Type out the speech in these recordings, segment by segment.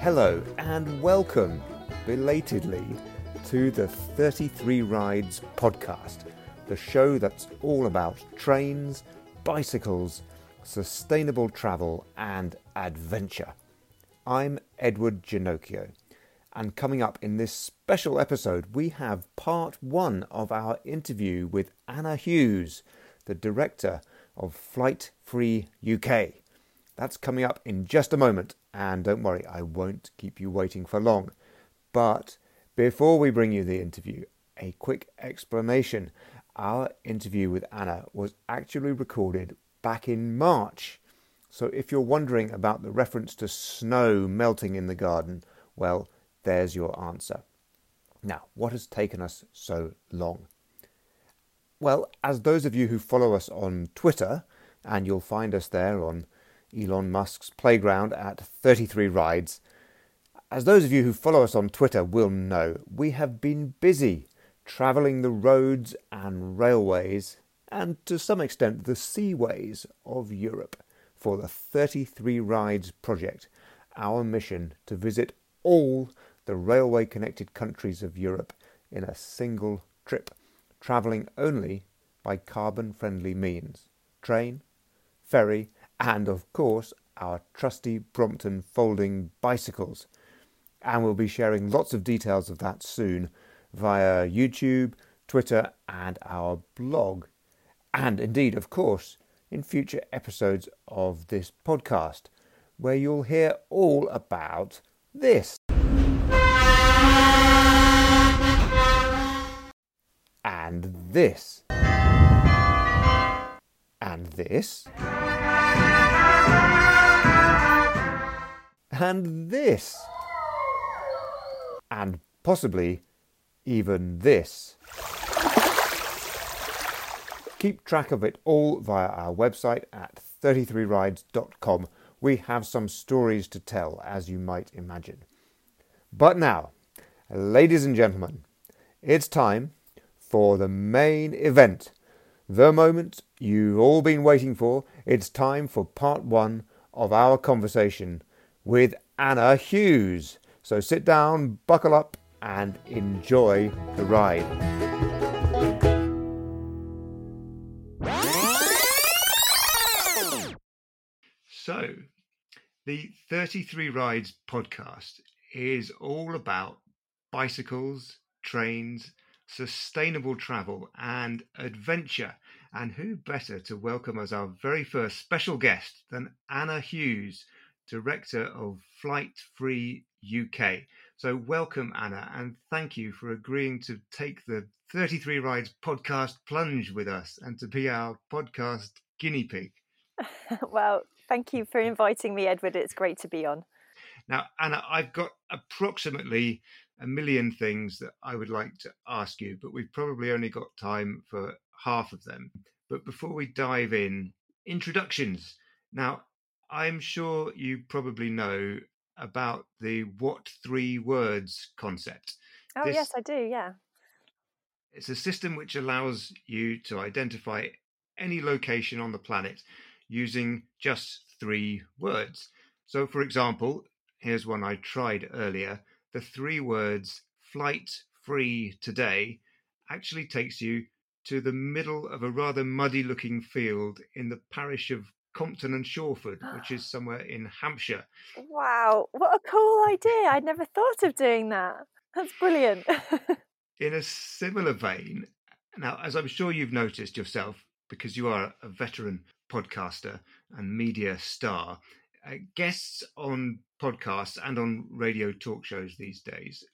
Hello and welcome, belatedly, to the 33 Rides podcast, the show that's all about trains, bicycles, sustainable travel, and adventure. I'm Edward Ginocchio, and coming up in this special episode, we have part one of our interview with Anna Hughes, the director of Flight Free UK. That's coming up in just a moment, and don't worry, I won't keep you waiting for long. But before we bring you the interview, a quick explanation. Our interview with Anna was actually recorded back in March. So if you're wondering about the reference to snow melting in the garden, well, there's your answer. Now, what has taken us so long? Well, as those of you who follow us on Twitter, and you'll find us there on Elon Musk's playground at 33 Rides. As those of you who follow us on Twitter will know, we have been busy travelling the roads and railways, and to some extent the seaways of Europe for the 33 Rides project, our mission to visit all the railway connected countries of Europe in a single trip, travelling only by carbon friendly means train, ferry, and of course our trusty Brompton folding bicycles. And we'll be sharing lots of details of that soon via YouTube, Twitter, and our blog. And indeed, of course, in future episodes of this podcast, where you'll hear all about this. And this. And this. and this. And possibly even this. Keep track of it all via our website at 33rides.com. We have some stories to tell, as you might imagine. But now, ladies and gentlemen, it's time for the main event. The moment you've all been waiting for. It's time for part one of our conversation with Anna Hughes. So sit down, buckle up, and enjoy the ride. So, the 33 Rides podcast is all about bicycles, trains, sustainable travel, and adventure. And who better to welcome as our very first special guest than Anna Hughes, Director of Flight Free UK. So, welcome, Anna, and thank you for agreeing to take the 33 Rides podcast plunge with us and to be our podcast guinea pig. well, thank you for inviting me, Edward. It's great to be on. Now, Anna, I've got approximately a million things that I would like to ask you, but we've probably only got time for half of them. But before we dive in, introductions. Now, I'm sure you probably know about the what three words concept. Oh, this, yes, I do. Yeah. It's a system which allows you to identify any location on the planet using just three words. So, for example, here's one I tried earlier the three words flight free today actually takes you to the middle of a rather muddy looking field in the parish of Compton and Shawford, which is somewhere in Hampshire. Wow, what a cool idea! I'd never thought of doing that. That's brilliant. in a similar vein, now, as I'm sure you've noticed yourself, because you are a veteran podcaster and media star, uh, guests on podcasts and on radio talk shows these days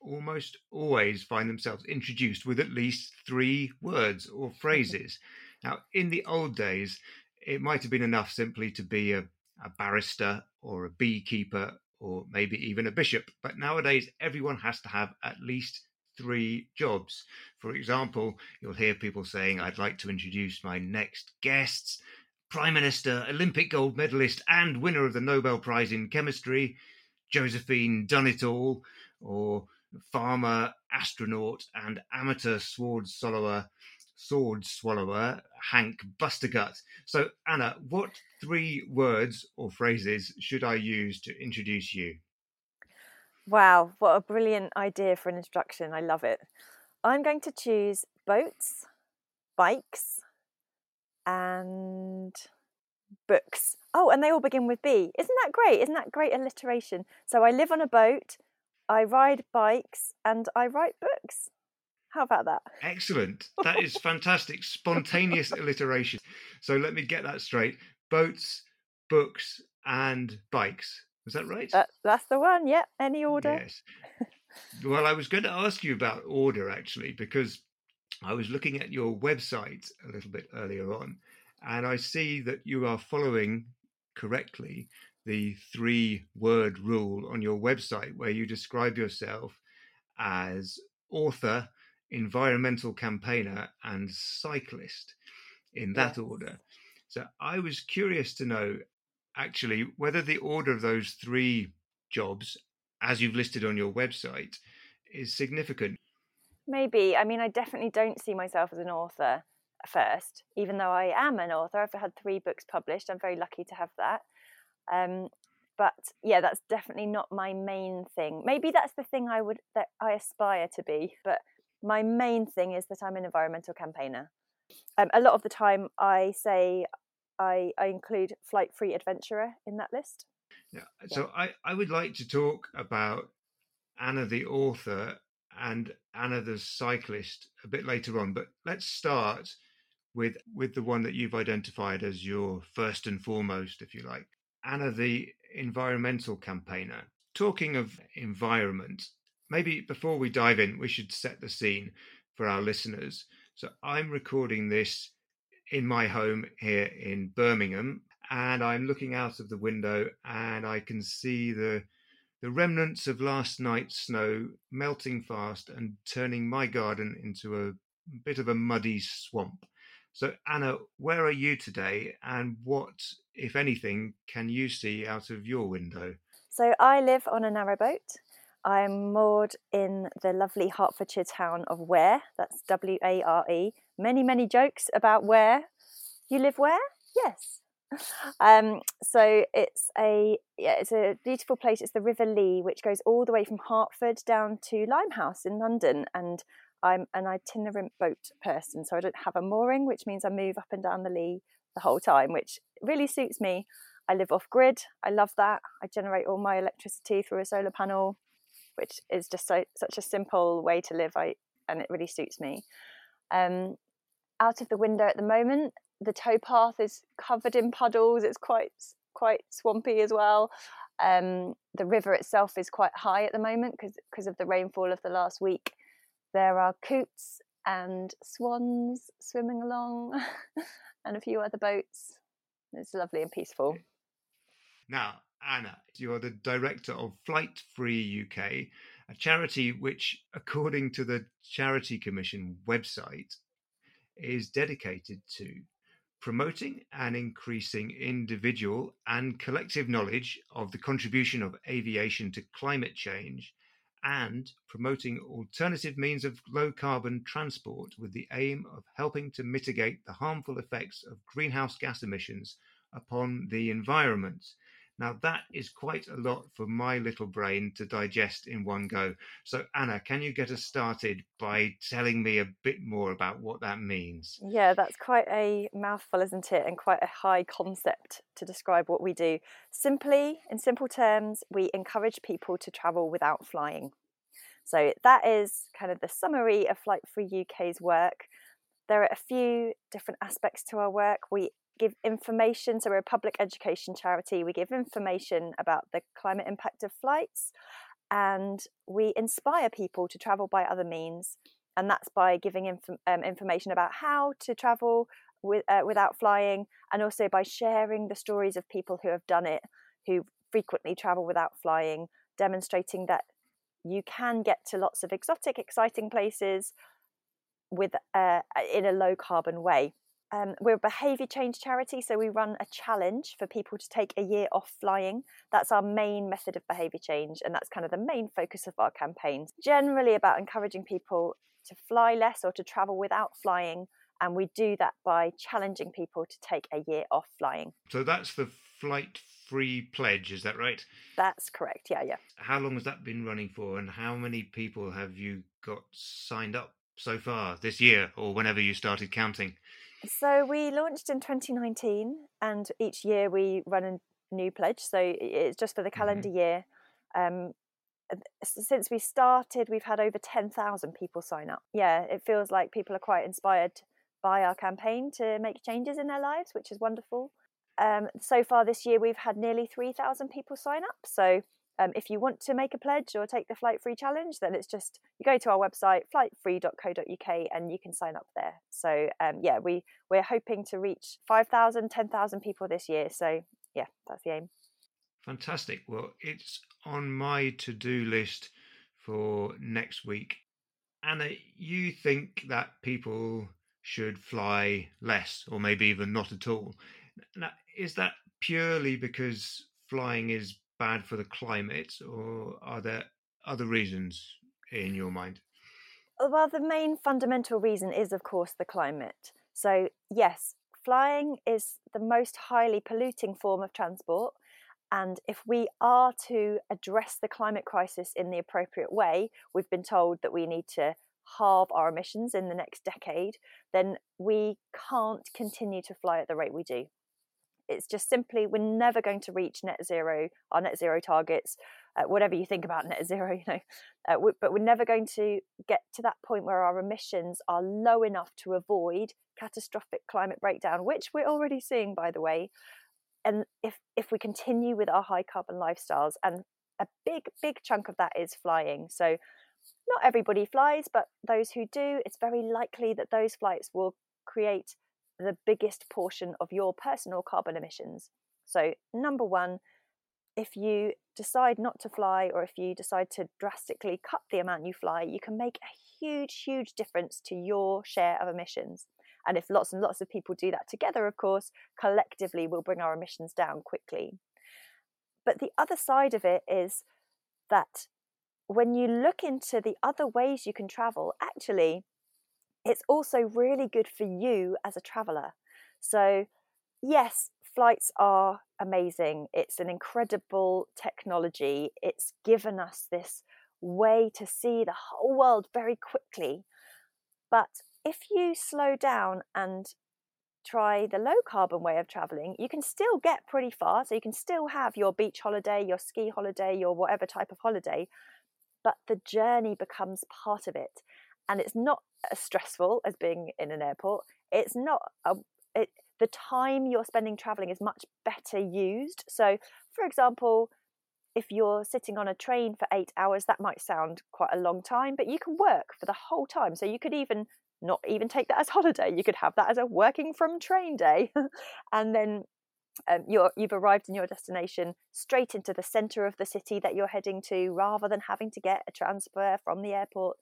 almost always find themselves introduced with at least three words or phrases. now, in the old days, it might have been enough simply to be a, a barrister or a beekeeper or maybe even a bishop, but nowadays everyone has to have at least three jobs. For example, you'll hear people saying, I'd like to introduce my next guests. Prime Minister, Olympic gold medalist, and winner of the Nobel Prize in Chemistry, Josephine Done It All, or farmer, astronaut, and amateur sword soloer sword swallower Hank Bustergut. So, Anna, what three words or phrases should I use to introduce you? Wow, what a brilliant idea for an introduction. I love it. I'm going to choose boats, bikes, and books. Oh, and they all begin with B. Isn't that great? Isn't that great alliteration? So I live on a boat, I ride bikes, and I write books. How about that? Excellent. That is fantastic. Spontaneous alliteration. So let me get that straight. Boats, books, and bikes. Is that right? That, that's the one. Yeah. Any order? Yes. well, I was going to ask you about order actually, because I was looking at your website a little bit earlier on, and I see that you are following correctly the three word rule on your website where you describe yourself as author, environmental campaigner, and cyclist in that order. So I was curious to know actually whether the order of those three jobs, as you've listed on your website, is significant. Maybe. I mean, I definitely don't see myself as an author first, even though I am an author. I've had three books published. I'm very lucky to have that. Um, but yeah, that's definitely not my main thing. Maybe that's the thing I would that I aspire to be, but my main thing is that I'm an environmental campaigner. Um, a lot of the time, I say I, I include flight free adventurer in that list. Yeah. So I, I would like to talk about Anna the author and Anna the cyclist a bit later on, but let's start with with the one that you've identified as your first and foremost, if you like. Anna the environmental campaigner. Talking of environment, maybe before we dive in, we should set the scene for our listeners. So I'm recording this in my home here in Birmingham, and I'm looking out of the window and I can see the the remnants of last night's snow melting fast and turning my garden into a bit of a muddy swamp. So, Anna, where are you today, and what, if anything, can you see out of your window? So, I live on a narrowboat. I'm moored in the lovely Hertfordshire town of Ware. That's W A R E. Many, many jokes about where. You live where? Yes. Um, so it's a yeah, it's a beautiful place. It's the River Lee, which goes all the way from Hertford down to Limehouse in London. And I'm an itinerant boat person, so I don't have a mooring, which means I move up and down the Lee the whole time, which really suits me. I live off grid. I love that. I generate all my electricity through a solar panel which is just so, such a simple way to live. I and it really suits me. Um, out of the window at the moment, the towpath is covered in puddles. It's quite quite swampy as well. Um, the river itself is quite high at the moment because of the rainfall of the last week. There are coots and swans swimming along, and a few other boats. It's lovely and peaceful. Now, Anna. You're the director of Flight Free UK, a charity which, according to the Charity Commission website, is dedicated to promoting and increasing individual and collective knowledge of the contribution of aviation to climate change and promoting alternative means of low carbon transport with the aim of helping to mitigate the harmful effects of greenhouse gas emissions upon the environment. Now, that is quite a lot for my little brain to digest in one go. So, Anna, can you get us started by telling me a bit more about what that means? Yeah, that's quite a mouthful, isn't it? And quite a high concept to describe what we do. Simply, in simple terms, we encourage people to travel without flying. So, that is kind of the summary of Flight Free UK's work. There are a few different aspects to our work. We give information. So we're a public education charity. We give information about the climate impact of flights and we inspire people to travel by other means. And that's by giving inf- um, information about how to travel with, uh, without flying and also by sharing the stories of people who have done it, who frequently travel without flying, demonstrating that you can get to lots of exotic, exciting places with uh, in a low carbon way. Um, we're a behaviour change charity, so we run a challenge for people to take a year off flying. That's our main method of behaviour change, and that's kind of the main focus of our campaigns. Generally, about encouraging people to fly less or to travel without flying And we do that by challenging people to take a year off flying. So that's the flight free pledge, is that right? That's correct. Yeah, yeah. How long has that been running for, and how many people have you got signed up so far this year or whenever you started counting? So we launched in 2019, and each year we run a new pledge. So it's just for the calendar mm-hmm. year. Um, since we started, we've had over 10,000 people sign up. Yeah, it feels like people are quite inspired by our campaign to make changes in their lives, which is wonderful. Um, so far this year, we've had nearly 3,000 people sign up. So um, if you want to make a pledge or take the flight free challenge, then it's just you go to our website flightfree.co.uk and you can sign up there. So um, yeah, we we're hoping to reach 5,000, 10,000 people this year. So yeah, that's the aim. Fantastic. Well, it's on my to do list for next week. Anna, you think that people should fly less or maybe even not at all. Now, is that purely because flying is bad for the climate, or are there other reasons in your mind? Uh, well, the main fundamental reason is, of course, the climate. So, yes, flying is the most highly polluting form of transport. And if we are to address the climate crisis in the appropriate way, we've been told that we need to halve our emissions in the next decade, then we can't continue to fly at the rate we do. It's just simply, we're never going to reach net zero, our net zero targets, uh, whatever you think about net zero, you know, uh, we, but we're never going to get to that point where our emissions are low enough to avoid catastrophic climate breakdown, which we're already seeing, by the way. And if, if we continue with our high carbon lifestyles, and a big, big chunk of that is flying. So not everybody flies, but those who do, it's very likely that those flights will create the biggest portion of your personal carbon emissions. So, number one, if you decide not to fly or if you decide to drastically cut the amount you fly, you can make a huge, huge difference to your share of emissions. And if lots and lots of people do that together, of course, collectively we'll bring our emissions down quickly. But the other side of it is that when you look into the other ways you can travel, actually, it's also really good for you as a traveler. So, yes, flights are amazing. It's an incredible technology. It's given us this way to see the whole world very quickly. But if you slow down and try the low carbon way of traveling, you can still get pretty far. So you can still have your beach holiday, your ski holiday, your whatever type of holiday, but the journey becomes part of it and it's not as stressful as being in an airport. It's not a, it, the time you're spending traveling is much better used. So for example if you're sitting on a train for eight hours that might sound quite a long time but you can work for the whole time. So you could even not even take that as holiday. You could have that as a working from train day. And then um, you're, you've arrived in your destination straight into the center of the city that you're heading to rather than having to get a transfer from the airport.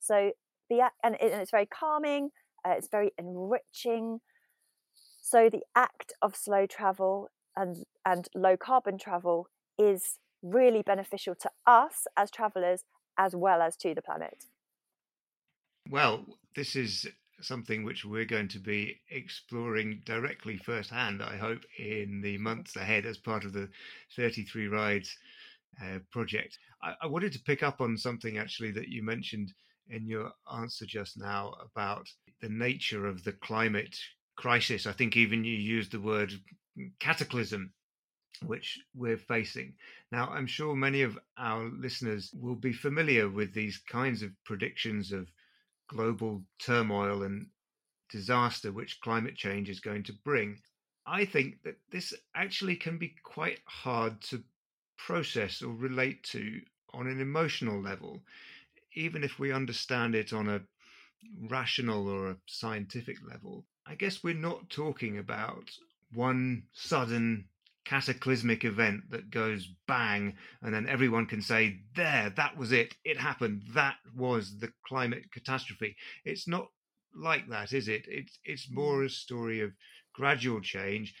So the and, it, and it's very calming. Uh, it's very enriching. So the act of slow travel and and low carbon travel is really beneficial to us as travelers as well as to the planet. Well, this is something which we're going to be exploring directly firsthand, I hope, in the months ahead as part of the 33 Rides uh, project. I, I, wanted to pick up on something actually that you mentioned in your answer just now about the nature of the climate crisis. I think even you used the word cataclysm. Which we're facing. Now, I'm sure many of our listeners will be familiar with these kinds of predictions of global turmoil and disaster which climate change is going to bring. I think that this actually can be quite hard to process or relate to on an emotional level, even if we understand it on a rational or a scientific level. I guess we're not talking about one sudden cataclysmic event that goes bang and then everyone can say there that was it it happened that was the climate catastrophe it's not like that is it it's it's more mm. a story of gradual change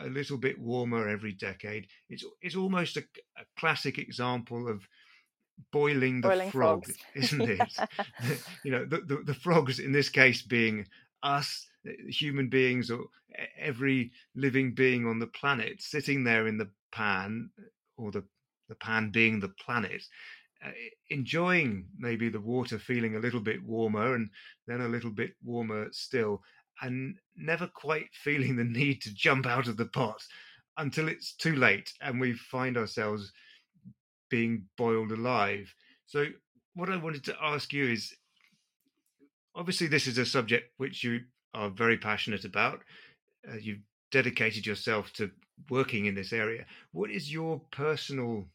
a little bit warmer every decade it's it's almost a, a classic example of boiling the boiling frog frogs. isn't it you know the, the, the frogs in this case being us human beings or every living being on the planet sitting there in the pan, or the, the pan being the planet, uh, enjoying maybe the water feeling a little bit warmer and then a little bit warmer still, and never quite feeling the need to jump out of the pot until it's too late and we find ourselves being boiled alive. So, what I wanted to ask you is obviously, this is a subject which you are very passionate about. Uh, you've dedicated yourself to working in this area. What is your personal,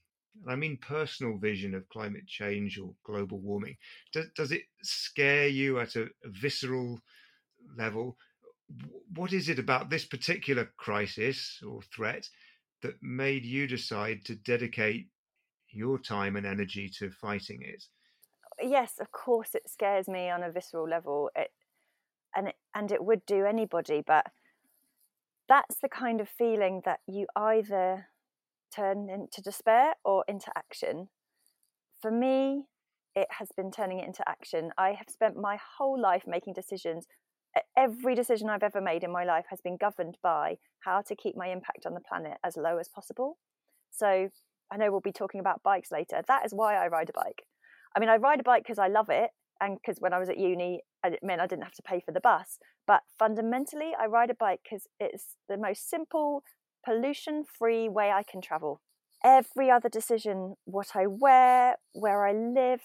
I mean, personal vision of climate change or global warming? Does, does it scare you at a, a visceral level? What is it about this particular crisis or threat that made you decide to dedicate your time and energy to fighting it? Yes, of course, it scares me on a visceral level. It, and it, and it would do anybody, but that's the kind of feeling that you either turn into despair or into action. For me, it has been turning it into action. I have spent my whole life making decisions. Every decision I've ever made in my life has been governed by how to keep my impact on the planet as low as possible. So I know we'll be talking about bikes later. That is why I ride a bike. I mean, I ride a bike because I love it and because when I was at uni, it meant I didn't have to pay for the bus. But fundamentally, I ride a bike because it's the most simple, pollution free way I can travel. Every other decision, what I wear, where I live,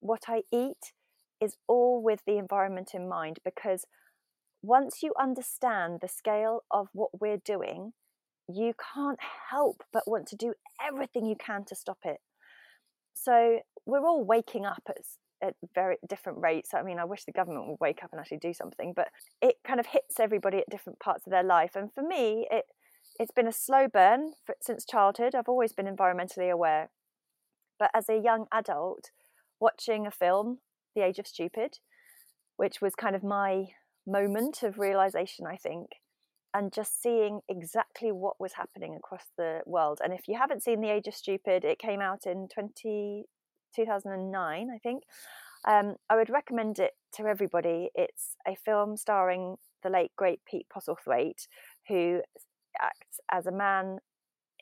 what I eat, is all with the environment in mind because once you understand the scale of what we're doing, you can't help but want to do everything you can to stop it. So we're all waking up at at very different rates. I mean, I wish the government would wake up and actually do something, but it kind of hits everybody at different parts of their life. And for me, it it's been a slow burn for, since childhood. I've always been environmentally aware, but as a young adult, watching a film, The Age of Stupid, which was kind of my moment of realization, I think, and just seeing exactly what was happening across the world. And if you haven't seen The Age of Stupid, it came out in 20, 2009, I think. Um, I would recommend it to everybody. It's a film starring the late great Pete Postlethwaite, who acts as a man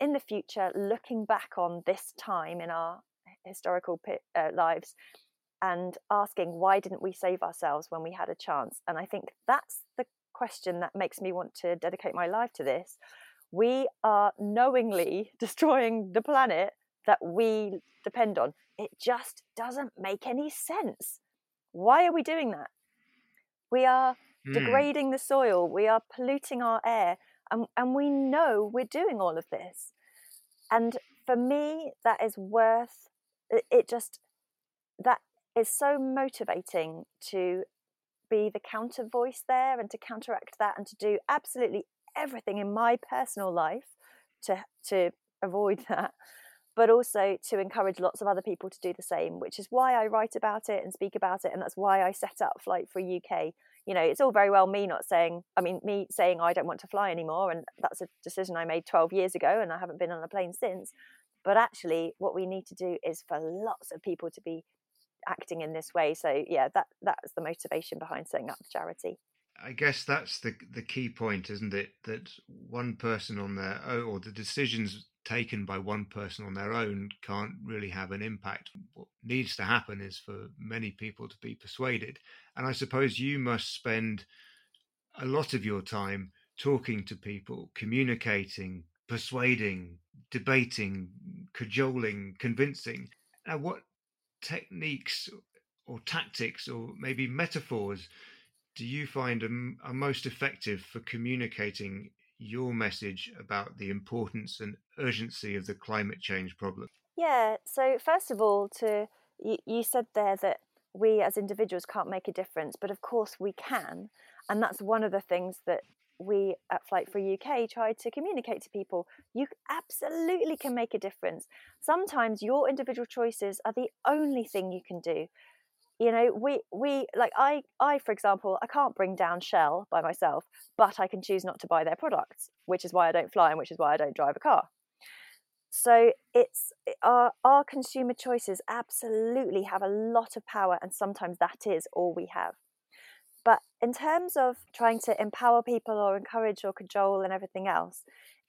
in the future looking back on this time in our historical uh, lives and asking why didn't we save ourselves when we had a chance and i think that's the question that makes me want to dedicate my life to this we are knowingly destroying the planet that we depend on. It just doesn't make any sense. Why are we doing that? We are mm. degrading the soil, we are polluting our air, and, and we know we're doing all of this. And for me, that is worth it, just that is so motivating to be the counter voice there and to counteract that and to do absolutely everything in my personal life to to avoid that but also to encourage lots of other people to do the same, which is why I write about it and speak about it. And that's why I set up Flight Free UK. You know, it's all very well me not saying, I mean, me saying I don't want to fly anymore. And that's a decision I made 12 years ago and I haven't been on a plane since. But actually, what we need to do is for lots of people to be acting in this way. So, yeah, that that's the motivation behind setting up the charity. I guess that's the the key point, isn't it? That one person on their own, or the decisions taken by one person on their own can't really have an impact. What needs to happen is for many people to be persuaded. And I suppose you must spend a lot of your time talking to people, communicating, persuading, debating, cajoling, convincing. Now, what techniques or tactics or maybe metaphors do you find are, most effective for communicating your message about the importance and urgency of the climate change problem? Yeah, so first of all, to you, you said there that we as individuals can't make a difference, but of course we can. And that's one of the things that we at Flight Free UK try to communicate to people. You absolutely can make a difference. Sometimes your individual choices are the only thing you can do you know we we like i i for example i can't bring down shell by myself but i can choose not to buy their products which is why i don't fly and which is why i don't drive a car so it's our our consumer choices absolutely have a lot of power and sometimes that is all we have in terms of trying to empower people or encourage or cajole and everything else,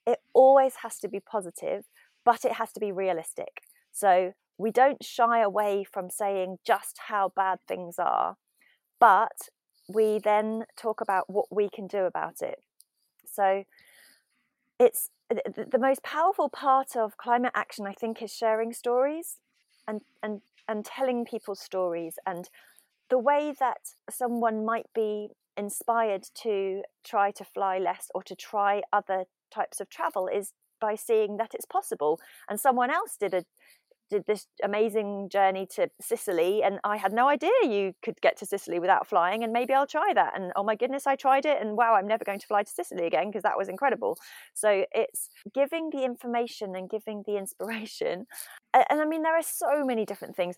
it always has to be positive, but it has to be realistic. So we don't shy away from saying just how bad things are, but we then talk about what we can do about it. So it's the most powerful part of climate action, I think, is sharing stories and, and, and telling people stories and the way that someone might be inspired to try to fly less or to try other types of travel is by seeing that it's possible. And someone else did a did this amazing journey to Sicily and I had no idea you could get to Sicily without flying and maybe I'll try that. And oh my goodness I tried it and wow I'm never going to fly to Sicily again because that was incredible. So it's giving the information and giving the inspiration. And I mean there are so many different things.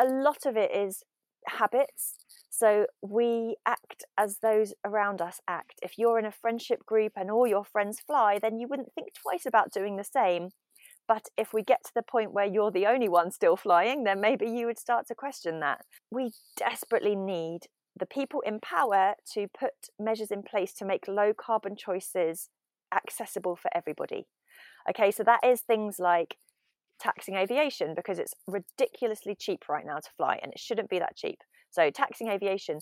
A lot of it is habits so we act as those around us act if you're in a friendship group and all your friends fly then you wouldn't think twice about doing the same but if we get to the point where you're the only one still flying, then maybe you would start to question that. We desperately need the people in power to put measures in place to make low carbon choices accessible for everybody. Okay, so that is things like taxing aviation because it's ridiculously cheap right now to fly and it shouldn't be that cheap. So, taxing aviation,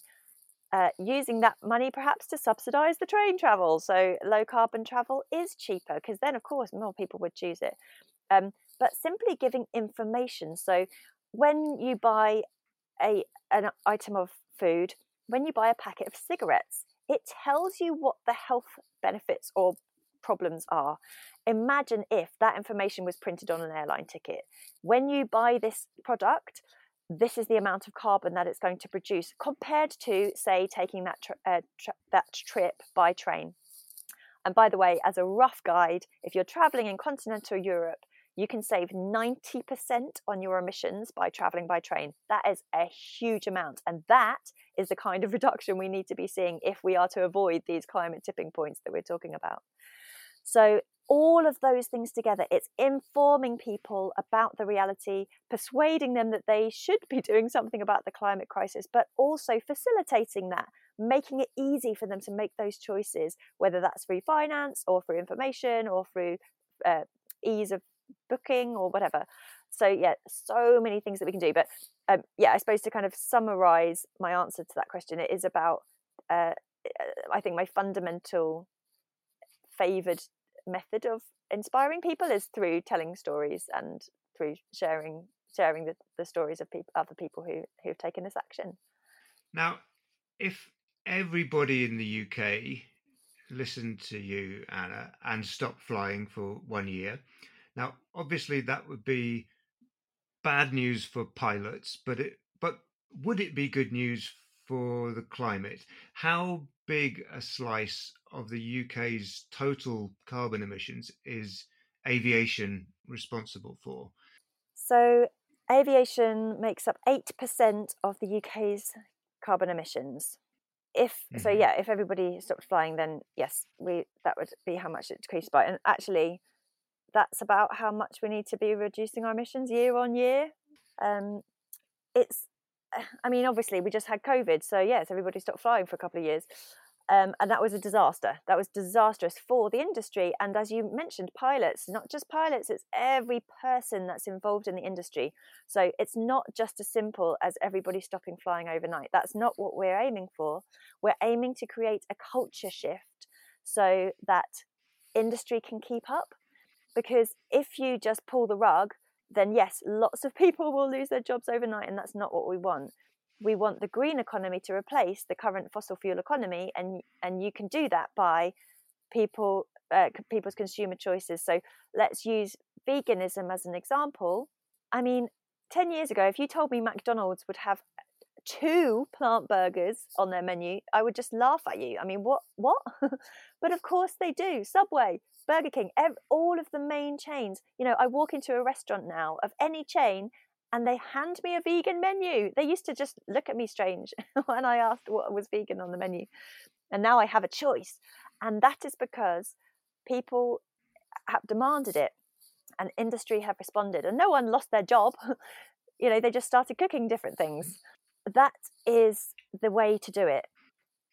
uh, using that money perhaps to subsidize the train travel. So, low carbon travel is cheaper because then, of course, more people would choose it um, but simply giving information. So when you buy a an item of food, when you buy a packet of cigarettes, it tells you what the health benefits or problems are. Imagine if that information was printed on an airline ticket. When you buy this product, this is the amount of carbon that it's going to produce compared to, say, taking that tri- uh, tri- that trip by train. And by the way, as a rough guide, if you're traveling in continental Europe, you can save 90% on your emissions by traveling by train. That is a huge amount. And that is the kind of reduction we need to be seeing if we are to avoid these climate tipping points that we're talking about. So, all of those things together, it's informing people about the reality, persuading them that they should be doing something about the climate crisis, but also facilitating that, making it easy for them to make those choices, whether that's through finance or through information or through uh, ease of booking or whatever. So yeah, so many things that we can do. But um, yeah, I suppose to kind of summarize my answer to that question, it is about uh, I think my fundamental favored method of inspiring people is through telling stories and through sharing sharing the, the stories of people other people who who've taken this action. Now, if everybody in the UK listened to you, Anna, and stopped flying for one year, now, obviously, that would be bad news for pilots, but it but would it be good news for the climate? How big a slice of the UK's total carbon emissions is aviation responsible for? So, aviation makes up 8% of the UK's carbon emissions. If mm-hmm. so, yeah, if everybody stopped flying, then yes, we that would be how much it decreased by. And actually, that's about how much we need to be reducing our emissions year on year. Um, it's, I mean, obviously we just had COVID, so yes, everybody stopped flying for a couple of years. Um, and that was a disaster. That was disastrous for the industry. And as you mentioned, pilots, not just pilots, it's every person that's involved in the industry. So it's not just as simple as everybody stopping flying overnight. That's not what we're aiming for. We're aiming to create a culture shift so that industry can keep up because if you just pull the rug, then yes, lots of people will lose their jobs overnight, and that's not what we want. We want the green economy to replace the current fossil fuel economy, and and you can do that by people uh, people's consumer choices. So let's use veganism as an example. I mean, ten years ago, if you told me McDonald's would have two plant burgers on their menu, I would just laugh at you. I mean, what what? but of course they do. Subway, Burger King, ev- all of the main chains. You know, I walk into a restaurant now of any chain and they hand me a vegan menu. They used to just look at me strange when I asked what was vegan on the menu. And now I have a choice. And that is because people have demanded it and industry have responded and no one lost their job. you know, they just started cooking different things. That is the way to do it.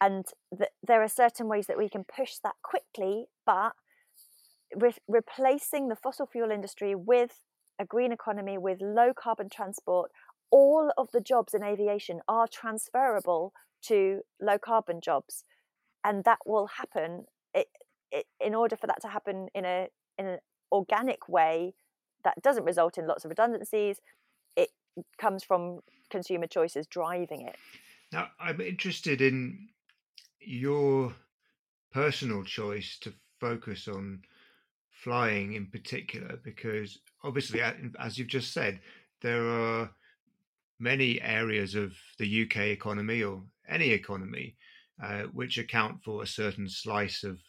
and th- there are certain ways that we can push that quickly, but re- replacing the fossil fuel industry with a green economy with low carbon transport, all of the jobs in aviation are transferable to low carbon jobs, and that will happen. It, it, in order for that to happen in a in an organic way that doesn't result in lots of redundancies, comes from consumer choices driving it. Now, I'm interested in your personal choice to focus on flying in particular, because obviously, as you've just said, there are many areas of the UK economy or any economy uh, which account for a certain slice of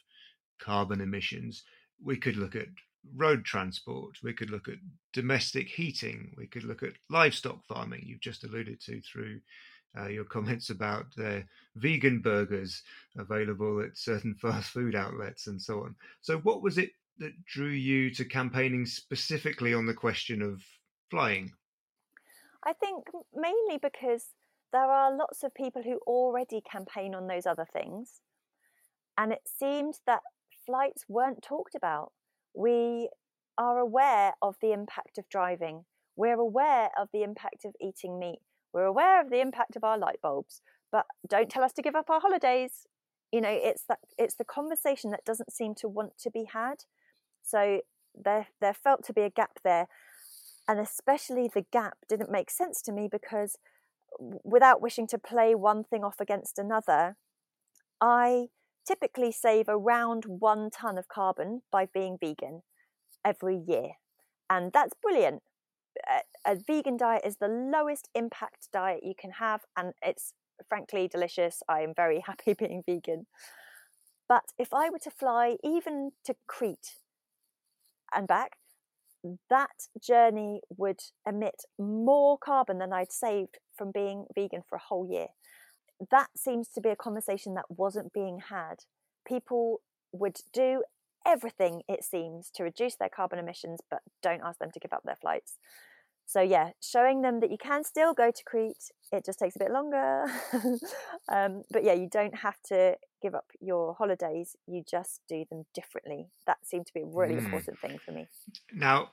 carbon emissions. We could look at road transport, we could look at domestic heating, we could look at livestock farming, you've just alluded to through uh, your comments about uh, vegan burgers available at certain fast food outlets and so on. So, what was it that drew you to campaigning specifically on the question of flying? I think mainly because there are lots of people who already campaign on those other things. And it seemed that flights weren't talked about. We are aware of the impact of driving, we're aware of the impact of eating meat, we're aware of the impact of our light bulbs, but don't tell us to give up our holidays. You know, it's that it's the conversation that doesn't seem to want to be had. So there there felt to be a gap there. And especially the gap didn't make sense to me because without wishing to play one thing off against another, I typically save around one ton of carbon by being vegan every year. And that's brilliant. A, vegan diet is the lowest impact diet you can have, and it's frankly delicious. I am very happy being vegan. But if I were to fly even to Crete and back, that journey would emit more carbon than I'd saved from being vegan for a whole year. That seems to be a conversation that wasn't being had. People would do everything, it seems, to reduce their carbon emissions, but don't ask them to give up their flights. So, yeah, showing them that you can still go to Crete, it just takes a bit longer. um, but yeah, you don't have to give up your holidays, you just do them differently. That seemed to be a really mm. important thing for me. Now,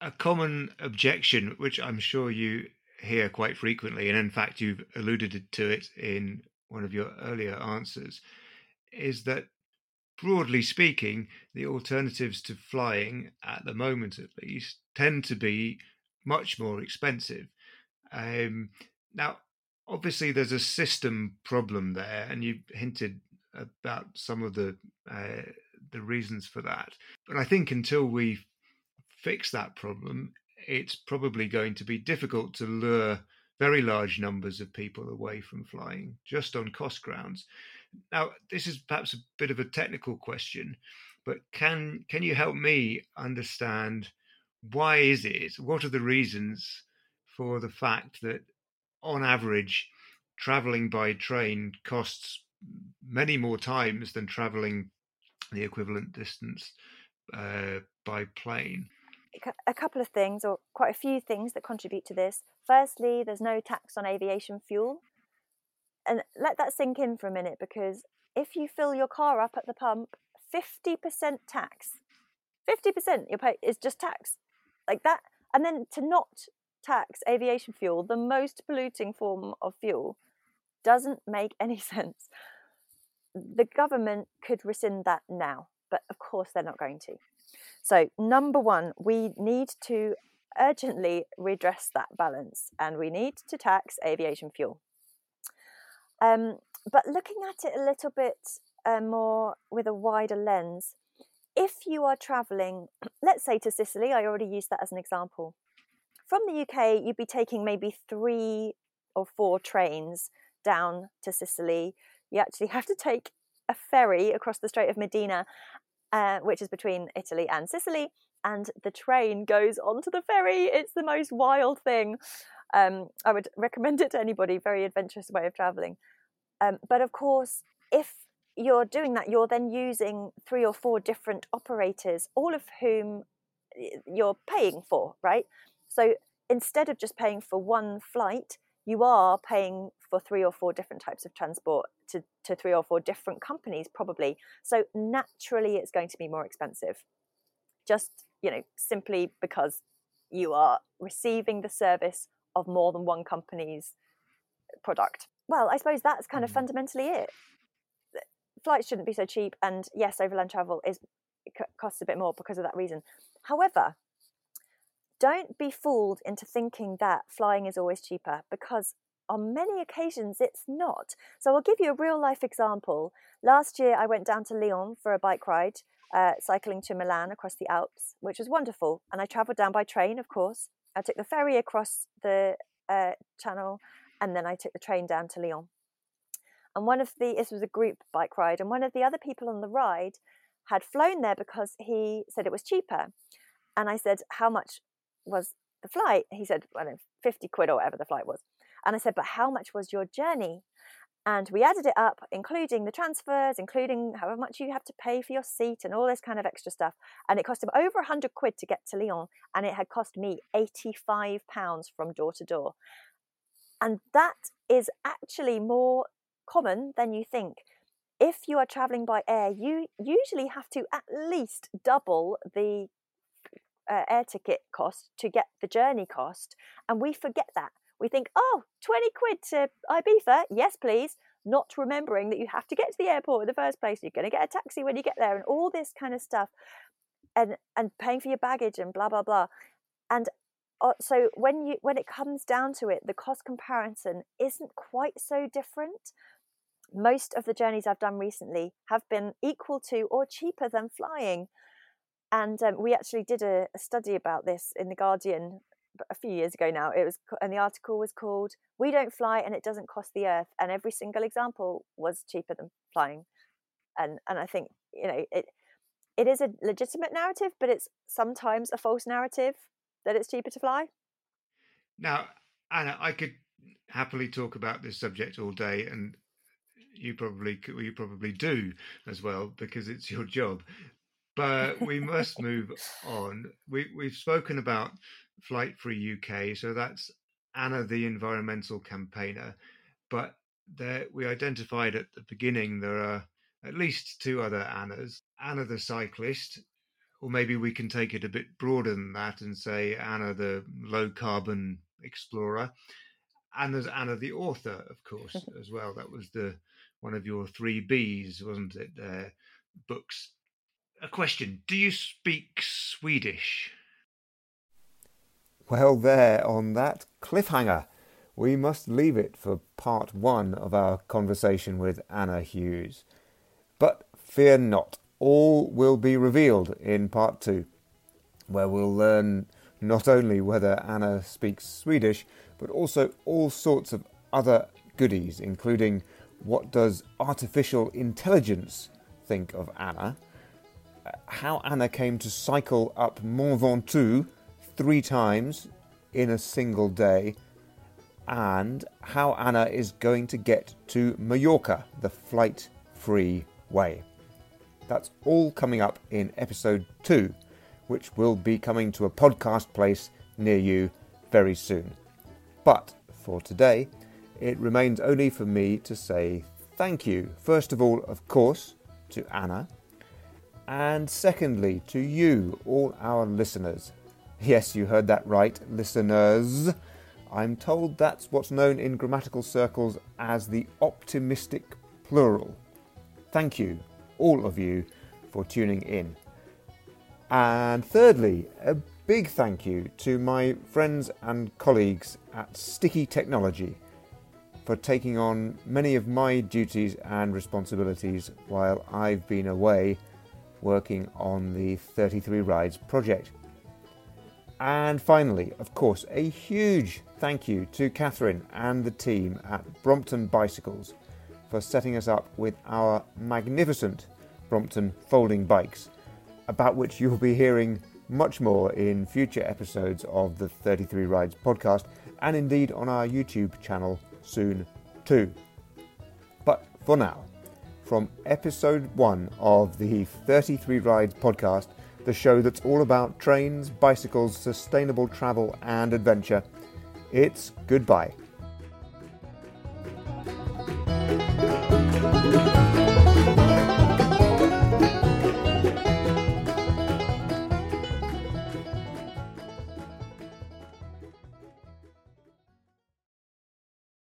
a common objection, which I'm sure you hear quite frequently, and in fact, you've alluded to it in one of your earlier answers, is that broadly speaking, the alternatives to flying, at the moment at least, tend to be much more expensive. Um, now, obviously, there's a system problem there, and you hinted about some of the uh, the reasons for that. But I think until we fix that problem, it's probably going to be difficult to lure very large numbers of people away from flying just on cost grounds. Now, this is perhaps a bit of a technical question, but can can you help me understand why is it? What are the reasons for the fact that, on average, traveling by train costs many more times than traveling the equivalent distance uh, by plane? A couple of things, or quite a few things, that contribute to this. Firstly, there's no tax on aviation fuel. And let that sink in for a minute because if you fill your car up at the pump, 50% tax. 50% you pay is just tax. Like that. And then to not tax aviation fuel, the most polluting form of fuel, doesn't make any sense. The government could rescind that now, but of course they're not going to. So, number one, we need to urgently redress that balance and we need to tax aviation fuel. Um, but looking at it a little bit uh, more with a wider lens, if you are traveling, let's say to Sicily, I already used that as an example. From the UK, you'd be taking maybe three or four trains down to Sicily. You actually have to take a ferry across the Strait of Messina uh, which is between Italy and Sicily. And the train goes onto the ferry. It's the most wild thing. Um, I would recommend it to anybody. Very adventurous way of traveling. Um, but of course, if you're doing that, you're then using three or four different operators, all of whom you're paying for, right? So instead of just paying for one flight, you are paying for three or four different types of transport to, to three or four different companies, probably. So naturally, it's going to be more expensive. Just, you know, simply because you are receiving the service of more than one company's product. Well, I suppose that's kind of mm. fundamentally it. Flights shouldn't be so cheap, and yes, overland travel is costs a bit more because of that reason. However, don't be fooled into thinking that flying is always cheaper because on many occasions it's not. So I'll give you a real life example. Last year I went down to Lyon for a bike ride, uh, cycling to Milan across the Alps, which was wonderful. And I travelled down by train, of course. I took the ferry across the uh, channel and then I took the train down to Lyon. And one of the, this was a group bike ride, and one of the other people on the ride had flown there because he said it was cheaper. And I said, How much was the flight? He said, I don't know, 50 quid or whatever the flight was. And I said, But how much was your journey? And we added it up, including the transfers, including however much you have to pay for your seat and all this kind of extra stuff. And it cost him over 100 quid to get to Lyon. And it had cost me 85 pounds from door to door. And that is actually more common than you think. If you are traveling by air, you usually have to at least double the uh, air ticket cost to get the journey cost. And we forget that. We think, oh, 20 quid to Ibiza, yes, please. Not remembering that you have to get to the airport in the first place. You're going to get a taxi when you get there, and all this kind of stuff, and and paying for your baggage and blah blah blah. And uh, so when you when it comes down to it, the cost comparison isn't quite so different. Most of the journeys I've done recently have been equal to or cheaper than flying. And um, we actually did a, a, study about this in the Guardian a few years ago now. It was, and the article was called "We Don't Fly and It Doesn't Cost the Earth," and every single example was cheaper than flying. And and I think you know it. It is a legitimate narrative, but it's sometimes a false narrative that it's cheaper to fly. Now, Anna, I could happily talk about this subject all day, and you probably you probably do as well because it's your job but we must move on. We we've spoken about Flight Free UK, so that's Anna, the environmental campaigner. But there, we identified at the beginning there are at least two other Annas. Anna, the cyclist, or maybe we can take it a bit broader than that and say Anna, the low carbon explorer. And there's Anna, the author, of course, as well. That was the one of your three B's, wasn't it? Uh, books a question. Do you speak Swedish? Well, there, on that cliffhanger, we must leave it for part one of our conversation with Anna Hughes. But fear not, all will be revealed in part two, where we'll learn not only whether Anna speaks Swedish, but also all sorts of other goodies, including what does artificial intelligence think of Anna? How Anna came to cycle up Mont Ventoux three times in a single day, and how Anna is going to get to Mallorca the flight free way. That's all coming up in episode two, which will be coming to a podcast place near you very soon. But for today, it remains only for me to say thank you, first of all, of course, to Anna and secondly, to you, all our listeners. Yes, you heard that right, listeners. I'm told that's what's known in grammatical circles as the optimistic plural. Thank you, all of you, for tuning in. And thirdly, a big thank you to my friends and colleagues at Sticky Technology for taking on many of my duties and responsibilities while I've been away working on the 33 Rides project. And finally, of course, a huge thank you to Catherine and the team at Brompton Bicycles for setting us up with our magnificent Brompton folding bikes, about which you'll be hearing much more in future episodes of the 33 Rides podcast and indeed on our YouTube channel soon too. But for now, from episode one of the 33 Rides podcast, the show that's all about trains, bicycles, sustainable travel, and adventure. It's goodbye.